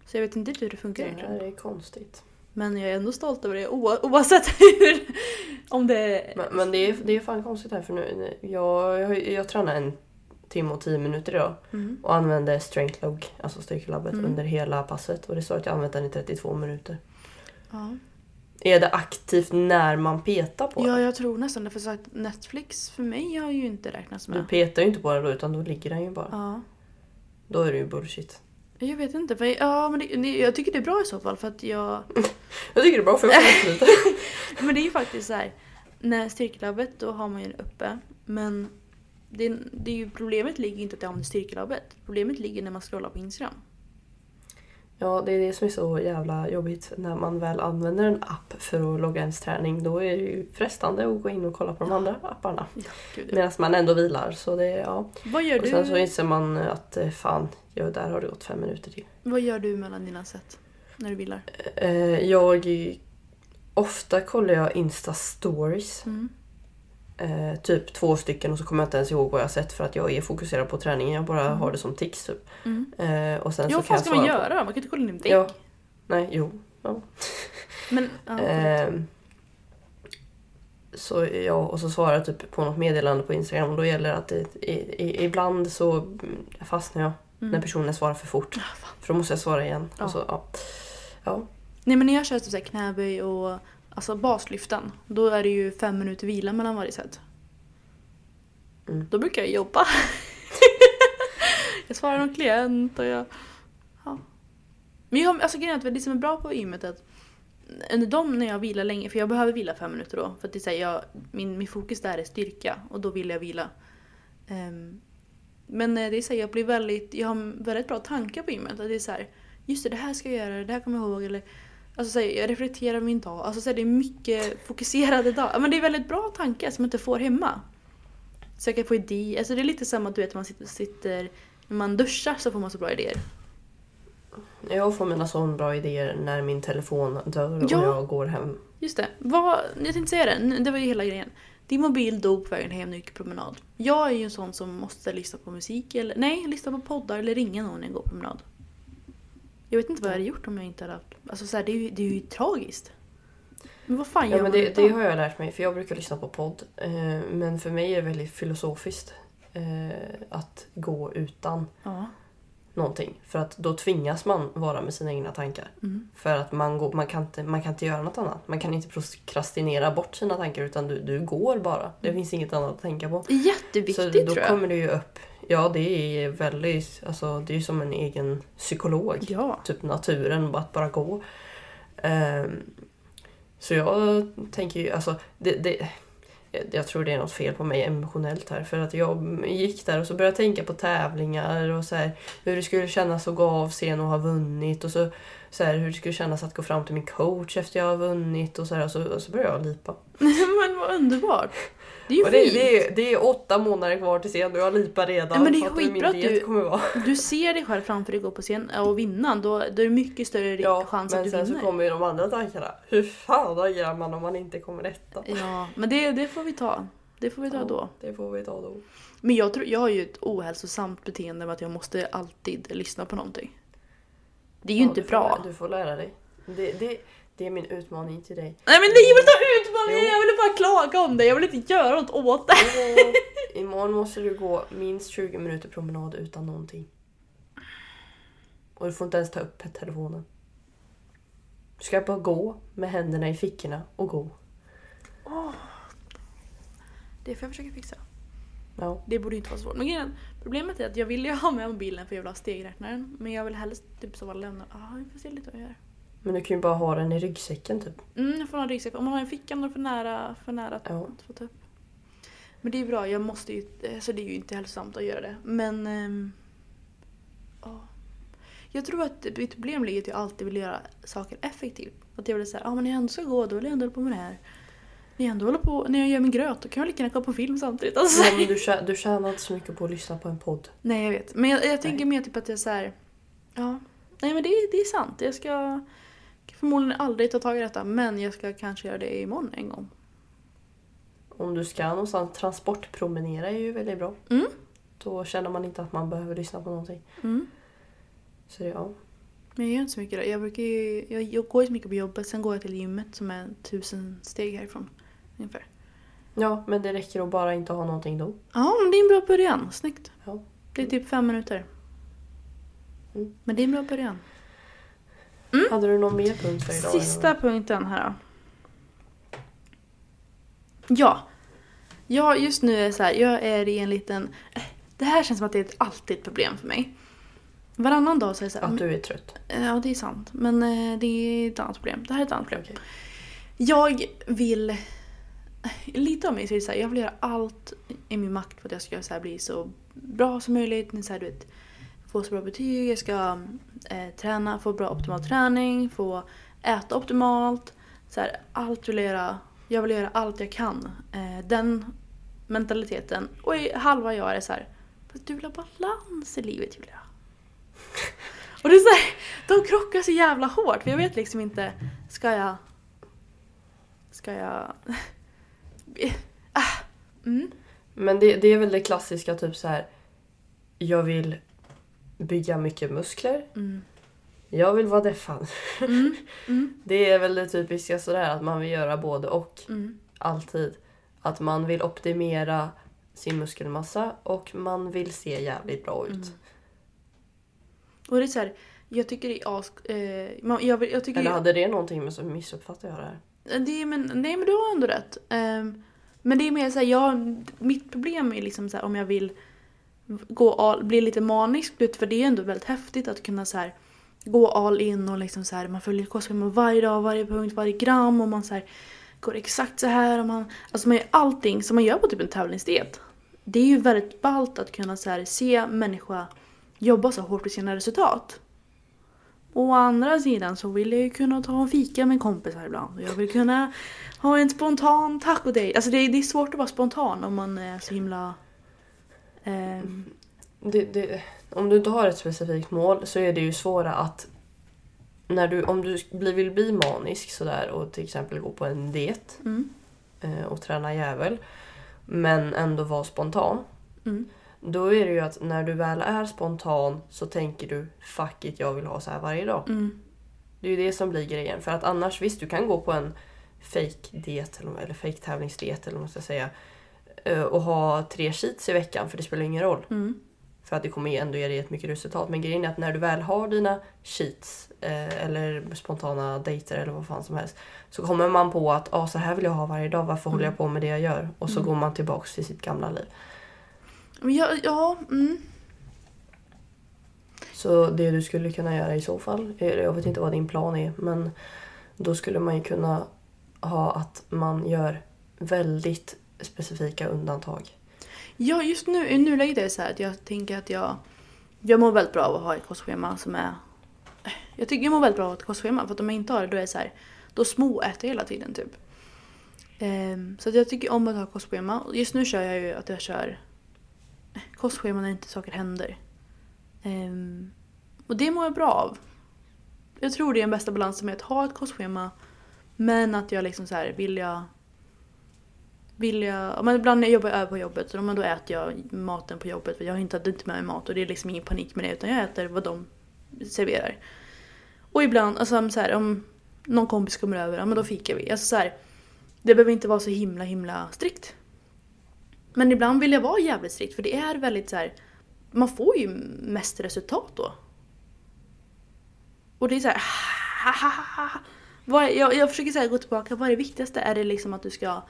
Så jag vet inte hur det funkar Det egentligen. här är konstigt. Men jag är ändå stolt över det oavsett hur... Om det... Men, men det, är, det är fan konstigt här för nu, jag, jag, jag tränar en timme och tio minuter idag Mm. och använde strength log, alltså styrkelabbet, Mm. under hela passet. Och det står att jag använt den i 32 minuter. Ja. Är det aktivt när man petar på ja, den? jag tror nästan det. För sagt, Netflix för mig har ju inte räknats Du med. petar ju inte på den då utan då ligger den ju bara. Ja. Då är det ju bullshit. Jag vet inte. För, ja, men det, det, jag tycker det är bra i så fall för att jag... Jag tycker det är bra för jag får lite. Men det är ju faktiskt så här. När styrkelabbet då har man ju det uppe. Men det, det är ju, problemet ligger inte att jag använder styrkelabbet. Problemet ligger när man scrollar på Instagram. Ja, det är det som är så jävla jobbigt. När man väl använder en app för att logga ens träning då är det ju frestande att gå in och kolla på de andra apparna. Gud, Medan man ändå vilar. Så det, ja. vad, gör Och sen så du, inser man att eh, fan, ja, där har det gått fem minuter till. vad gör du mellan dina set? När du vilar? Eh, jag... Ofta kollar jag Insta stories. Mm. Eh, typ två stycken och så kommer jag inte ens ihåg vad jag sett för att jag är fokuserad på träningen. Jag bara Mm. har det som tics typ. Mm. Eh, och sen Ja, så vad kan jag ska man göra då? Man kan inte kolla in en vägg. ja, nej, jo. Ja. Men, ja. Ehm, så ja, och så svarar jag typ på något meddelande på Instagram och då gäller att det, i, ibland så fastnar jag Mm. när personen svarar för fort. Ah. För då måste jag svara igen. Ja. Och så, ja. Ja. Nej men när jag kör typ knäböj och alltså baslyften, då är det ju fem minuter vila mellan varje set. Mm. Då brukar jag jobba. jag svarar någon klient och jag... Ja. Men jag, alltså grejen är att det som är bra på gymmet är att under dem när jag vilar länge, för jag behöver vila fem minuter då, för att det är så här, jag, min, min fokus där är styrka och då vill jag vila. Ehm, men eh, det är så här, jag blir väldigt, jag har väldigt bra tankar på gymmet. Att det är så här, just det, det här ska jag göra, det här kommer jag ihåg. Eller, alltså så här, jag reflekterar min dag. Alltså så här, det är mycket fokuserade dagar. Men det är väldigt bra tankar som jag inte får hemma. Kan få idéer. Alltså det är lite samma du vet man sitter, sitter när man duschar så får man så bra idéer. Jag får mina sån bra idéer när min telefon dör och Ja. jag går hem. Just det. Vad, jag tänkte säga det, det var ju hela grejen. Din mobil dog på vägen hem när du gick promenad. Jag är ju en sån som måste lyssna på musik eller nej, lyssna på poddar eller ringa någon när jag går promenad. Jag vet inte vad jag hade gjort om jag inte hade haft... Alltså så här, det, är ju, det är ju tragiskt. Men vad fan Ja, gör men man det, det har jag lärt mig, för jag brukar lyssna på podd. Eh, men för mig är det väldigt filosofiskt eh, att gå utan Ja. någonting. För att då tvingas man vara med sina egna tankar. Mm. För att man, går, man, kan inte, man kan inte göra något annat. Man kan inte prokrastinera bort sina tankar utan du, du går bara. Det finns inget annat att tänka på. Det är jätteviktigt Så då tror jag. kommer det ju upp. Ja, det är väldigt... Alltså, det är som en egen psykolog. Ja. Typ naturen, att bara gå. Ehm, så jag tänker ju, alltså... Det, det, jag tror det är något fel på mig emotionellt här. För att jag gick där och så började jag tänka på tävlingar och så här, hur det skulle kännas att gå av scen och ha vunnit. Och så, så här, hur det skulle kännas att gå fram till min coach efter jag har vunnit. Och så, här, och så, och så började jag lipa. men vad underbart. Det är ju Och det, det, är, det är åtta månader kvar till scen och jag lipar redan. Ja, men det är skitbra att du- kommer vara? Du ser dig själv framför dig gå på scen och vinna. Då, då är det mycket större Ja, chans men att du sen vinner. så kommer ju de andra tankarna. Hur fan agerar man om man inte kommer etta? Ja, men det, det får vi ta. Det får vi ta då. Det får vi ta då. Men jag, tror, jag har ju ett ohälsosamt beteende med att jag måste alltid lyssna på någonting. Det är ju Ja, inte får bra. lä- Du får lära dig. Det, det, Det är min utmaning till dig. Nej men nej jag vill ta utmaningen! Jo. Jag ville bara klaga om det, jag vill inte göra något åt det. Och imorgon måste du gå minst 20 minuter promenad utan någonting. Och du får inte ens ta upp telefonen. Du ska bara gå med händerna i fickorna och gå. Det får jag försöka fixa. Ja. Det borde inte vara svårt. Men grejen, problemet är att jag vill ju ha med mobilen för jag vill ha stegräknaren. Men jag vill helst typ så bara lämna. Ja, vi får se lite vad jag gör. Men du kan ju bara ha den i ryggsäcken typ. Mm, jag får ha en ryggsäck. Om man har en ficka men för nära, för nära att, Ja. få ta upp. Men det är bra, jag måste ju, så det är ju inte hälsosamt att göra det. Men... ehm, ja. Jag tror att mitt problem ligger i att jag alltid vill göra saker effektivt. Att jag vill säga, ja men när jag ändå ska gå då vill jag ändå hålla på med det här. När jag ändå håller på, när jag gör min gröt då kan jag lika gärna kolla på film samtidigt. Alltså. Ja, men du, tjä- du tjänar inte så mycket på att lyssna på en podd. Nej jag vet. Men jag, jag tänker mer typ att jag så här. Ja. Nej men det, det är sant. Jag ska förmodligen aldrig ta tag i detta. Men jag ska kanske göra det imorgon en gång. Om du ska någonstans, transportpromenera är ju väldigt bra. Mm. Då känner man inte att man behöver lyssna på någonting. Mm. Så det, ja. Men jag gör inte så mycket det. Jag, brukar ju, jag, jag går ju så mycket på jobbet. Sen går jag till gymmet som är tusen steg härifrån. Ungefär. ja, men det räcker att bara inte ha någonting då. Ja men det är en bra början. Snyggt. Ja. Det är typ fem minuter. Mm. Men det är en bra början. Hade du någon mer punkt för idag? Sista punkten här då. Ja. Ja, just nu är det så här, jag är i en liten... eh, Det här känns som att det är ett, alltid ett problem för mig. Varannan dag så är det så här, Att du är trött? Ja, det är sant. Men eh, det är ett annat problem. Det här är ett annat problem. Okej. Jag vill... Lite av mig så är det så här, jag vill göra allt i min makt för att jag ska så här bli så bra som möjligt. Så här, du vet, få så bra betyg, jag ska eh, träna, få bra optimal träning, få äta optimalt. Så här, allt vill jag göra. Jag vill göra allt jag kan. Eh, den mentaliteten. Och i halva jag är så här, "Fast du vill ha balans i livet Julia. Och det är så här, de krockar så jävla hårt för jag vet liksom inte, ska jag... Ska jag... Ah, mm. Men det, det är väl det klassiska typ så här. Jag vill bygga mycket muskler. Mm. Jag vill vara deffad. Mm. Mm. Det är väl det typiska sådär att man vill göra både och. Mm. Alltid. Att man vill optimera sin muskelmassa och man vill se jävligt bra ut. Mm. Och det är så här, jag tycker det är as... Eh, jag, jag tycker Eller hade det någonting med så missuppfattar jag det här? Det är, men, nej men du har ändå rätt. Ehm, men det är mer såhär, jag, mitt problem är liksom såhär om jag vill gå all, bli lite manisk, för det är ändå väldigt häftigt att kunna så här, gå all in och liksom så här, man följer kostschemat varje dag, varje punkt, varje gram och man så här, går exakt så här och man, alltså man gör allting som man gör på typ en tävlingsdiet. Det är ju väldigt ballt att kunna så här, se människa jobba så hårt för sina resultat. Å andra sidan så vill jag ju kunna ta en fika med kompisar ibland. Och jag vill kunna ha en spontan tacodate. Alltså det är, det är svårt att vara spontan om man är så himla ehm, Det, det, om du inte har ett specifikt mål så är det ju svårare att när du, om du vill bli manisk sådär och till exempel gå på en diet mm, eh, och träna jävel men ändå vara spontan. mm, Då är det ju att när du väl är spontan så tänker du fuck it, jag vill ha så här varje dag. mm, Det är ju det som blir grejen. För att annars visst, du kan gå på en fake diet eller, eller fake tävlingsdiet eller vad man ska säga. Eh, Och ha tre cheats i veckan för det spelar ingen roll. mm, För att det kommer ändå ge dig ett mycket resultat. Men grejen är att när du väl har dina cheats eh, eller spontana dejter eller vad fan som helst. Så kommer man på att ah, så här vill jag ha varje dag, varför håller jag på med det jag gör? Och så Mm. går man tillbaks till sitt gamla liv. Ja, ja mm. Så det du skulle kunna göra i så fall, eh, jag vet inte vad din plan är, men då skulle man ju kunna ha att man gör väldigt specifika undantag. ja, just nu i nuläget är det så här att jag tänker att jag... Jag mår väldigt bra av att ha ett kostschema som är... Jag tycker jag mår väldigt bra av ett kostschema för att om jag inte har det då är det så här... Då småäter jag hela tiden typ. Um, så att jag tycker om att ha kostschema. Och Just nu kör jag ju att jag kör kostschema när inte saker händer. Um, och det mår jag bra av. Jag tror det är den bästa balansen med att ha ett kostschema men att jag liksom så här vill jag vill jag, men ibland när jag jobbar över på jobbet så då, då äter jag maten på jobbet för jag har inte, hade inte med mig mat och det är liksom ingen panik med det utan jag äter vad de serverar. Och ibland, alltså så här, om någon kompis kommer över, ja men då fikar vi. Alltså så här, det behöver inte vara så himla himla strikt. Men ibland vill jag vara jävligt strikt för det är väldigt så här. man får ju mest resultat då. Och det är så här. Vad är, jag, jag försöker så här gå tillbaka, vad är det viktigaste? Är det liksom att du ska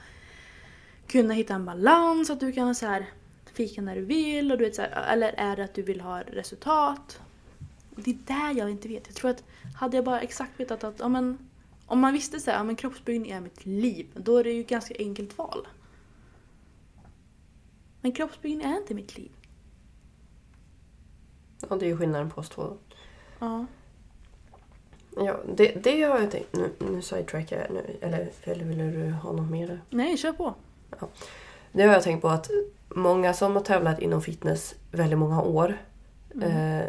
kunna hitta en balans, att du kan så här fika när du vill, och du vet så här, eller är det att du vill ha resultat? Det är där jag inte vet. Jag tror att hade jag bara exakt vetat att ja, men, om man visste så här, ja, men kroppsbyggning är mitt liv, då är det ju ett ganska enkelt val. Men kroppsbyggning är inte mitt liv. Ja, det är ju skillnaden på oss två. Ja. Ja, det, det har jag tänkt. Nu, nu sidetrackar jag. Nu, eller, eller vill du ha något mer? Nej, kör på. Det har jag tänkt på att många som har tävlat inom fitness väldigt många år. Eh,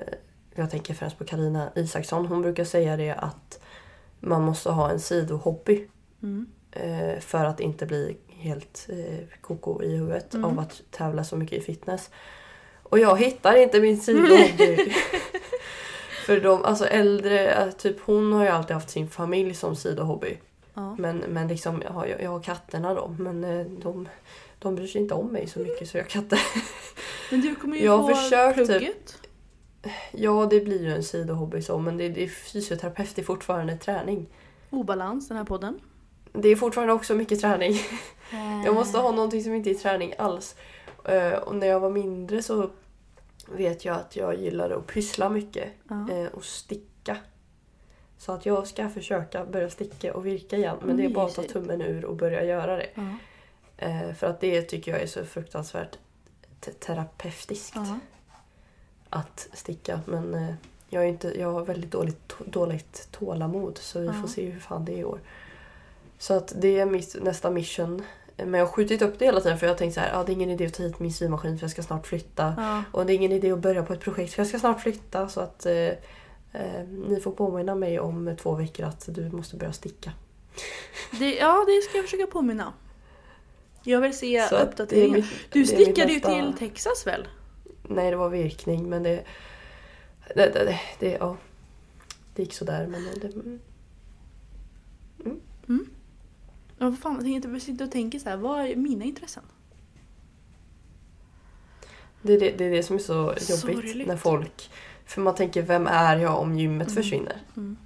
jag tänker främst på Karina Isaksson. Hon brukar säga det att man måste ha en sidohobby. Mm. Eh, för att inte bli helt eh, koko i huvudet Mm. av att tävla så mycket i fitness. Och jag hittar inte min sidohobby. för de alltså äldre, eh, typ hon har ju alltid haft sin familj som sidohobby. Ja. Men, men liksom, ja, jag, jag har katterna då. Men eh, de, de bryr sig inte om mig så mycket så jag har katter. Men du kommer ju Jag har få försökt, typ. plugget. Ja, det blir ju en sidohobby så. Men det, det är fysioterapeut, är fortfarande träning. Obalans, den här podden. Det är fortfarande också mycket träning. Jag Eh. måste ha någonting som inte är träning alls. Eh, och när jag var mindre så vet jag att jag gillade att pyssla mycket. Ja. och sticka. Så att jag ska försöka börja sticka och virka igen. Men det är bara att ta tummen ur och börja göra det. Ja. Eh, för att det tycker jag är så fruktansvärt te- terapeutiskt Ja. att sticka. Men eh, jag, är inte, jag har väldigt dåligt, dåligt tålamod så vi Ja. får se hur fan det är i år. Så att det är mitt nästa mission. Eh, Men jag har skjutit upp det hela tiden för jag har tänkt så här, ah, det är ingen idé att ta hit min symaskin för jag ska snart flytta. Och det är ingen idé att börja på ett projekt för jag ska snart flytta så att eh, eh, ni får påminna mig om två veckor att du måste börja sticka. Det, ja, det ska jag försöka påminna. Jag vill se Så uppdateringar. mitt- Du stickade ju nästa- till Texas väl? Nej, det var virkning men det... Det, det, det, det, ja, det gick sådär men det... mm. Ja, vad fan, jag tänkte sitter och tänker så här, vad är mina intressen? Det, är det, det är det som är så jobbigt Sorgligt. när folk... För man tänker, vem är jag om gymmet Mm. försvinner? Mm.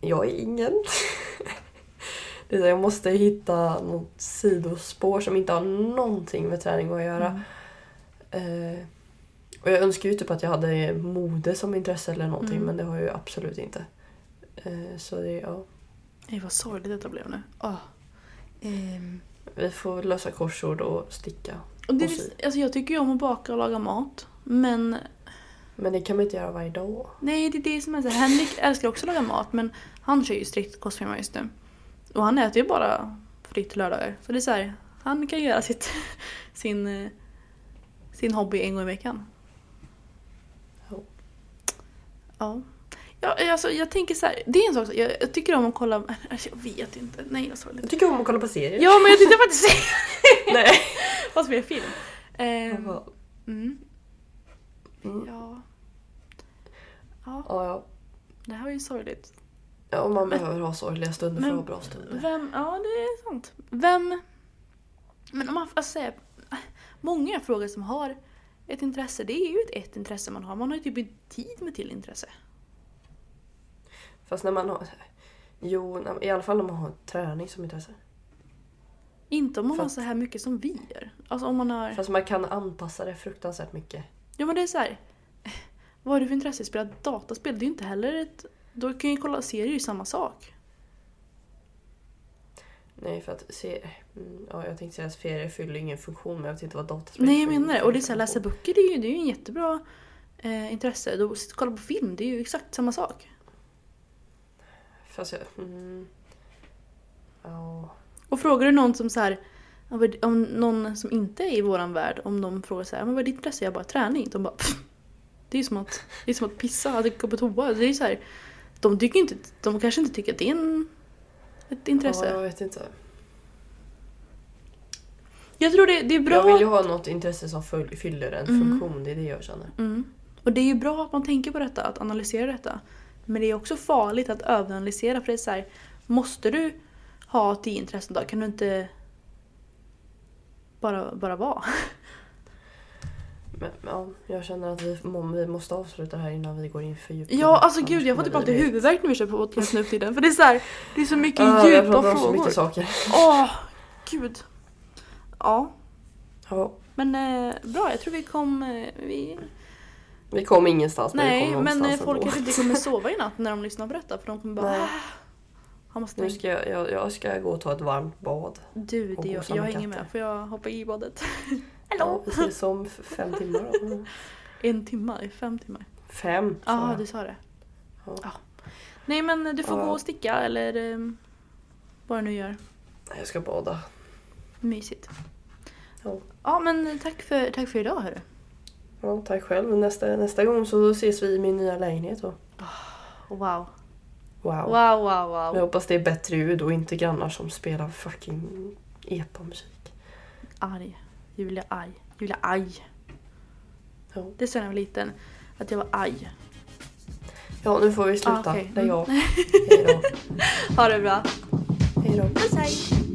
Jag är ingen. det är så, jag måste hitta något sidospår som inte har någonting med träning att göra. Mm. Eh, och jag önskar ju typ att jag hade mode som intresse eller någonting Mm. men det har jag ju absolut inte. Eh, så det, ja. Nej, vad sorgligt detta blev nu. Ah. Ehm. Vi får lösa korsord och sticka. Och det, Och sy. alltså jag tycker ju om att baka och laga mat. Men Men det kan man inte göra varje dag. nej, det är det som är så här. Henrik älskar också att laga mat men han kör ju strikt kostschema just nu. Och han äter ju bara fritt lördagar. Så det är så här, han kan göra sitt, sin, eh, sin hobby en gång i veckan. Ja. Ja. Ja, alltså, jag tänker så här, det är en sak, jag, jag tycker om att kolla, alltså, jag vet inte, nej vad sorgligt. Jag tycker om att kolla på serier. Ja men jag tänkte faktiskt säga Nej. vad som är film. Ja, mm, mm. ja. Ja, ja. det här var ju sorgligt. ja, man behöver ha sorgliga stunder för Men- att ha bra stunder. Vem, ja det är sant. Vem, men om man får säga, många frågor som har ett intresse, det är ju ett, ett intresse man har. Man har ju typ inte tid med till intresse. Fast när man har... Jo, i alla fall när man har träning som intresse. Inte om man har Fast- så här mycket som vi gör. Alltså om man har... Fast man kan anpassa det fruktansvärt mycket. Ja men det är så här. Vad har du för intresse? Spela dataspel? Det är ju inte heller ett... Då kan ju kolla serier, är ju samma sak. Nej, för att se... Ja, jag tänkte säga att ferier fyller ingen funktion, men jag vet inte vad dataspel Nej jag menar det. Och det är så här, läsa böcker det är ju, det är ju en jättebra eh, intresse. Då, kolla på film, det är ju exakt samma sak. Fast jag... Mm, ja... Och frågar du någon som så här, om någon som inte är i våran värld, om de frågar så här, men vad är ditt intresse? Jag bara träning. De bara, "Pff." det är som att, det är som att pissa, att gå på toa. Det är så här, de tycker inte, de kanske inte tycker att det är en, ett intresse. Ja, jag vet inte. Jag tror det, det är bra. Jag vill ju ha något intresse som fyll- fyller en Mm. funktion, det är det jag känner. Mm. Och det är ju bra att man tänker på detta, att analysera detta. Men det är också farligt att överanalysera för det är så här, Måste du ha tio intressen då? Kan du inte bara, bara vara? Men, ja, jag känner att vi, vi måste avsluta här innan vi går in för djupt. Ja, alltså gud jag får typ alltid huvudvärk när vi kör på podcast nu för tiden. För det är så här, det är så mycket jag djupa pratar om så frågor. mycket saker. Åh, gud. Ja, Ja, men eh, bra. Jag tror vi kom... Eh, vi... vi kom ingenstans men vi Nej, kom men eh, folk kanske inte kommer sova i natt när de lyssnar på detta. För de kommer bara... Nej. "Ah, Han måste Nu ska jag, jag, jag ska gå och ta ett varmt bad. Du, det, jag, jag hänger med. Får jag hoppa i badet? Ja, Hallå? vi ses om fem timmar då. En timme? Fem timmar? Fem Ja, jag. du sa det. Ja. Ja. Nej, men du får Ja. gå och sticka eller eh, vad du nu gör. Jag ska bada. Mysigt. Ja. Ja, men tack för, tack för idag hörru. Ja, tack själv. Nästa, nästa gång så ses vi i min nya lägenhet då. Wow. Wow. Wow, wow, Jag wow. hoppas det är bättre ljud och inte grannar som spelar fucking epa-musik. Arg. Julia arg. Julia arg. Ja. Det sa jag när jag var liten. Att jag var arg. ja, nu får vi sluta. Ah, okej. Det är jag. Hej då. Ha det bra. Hej då. Puss hej.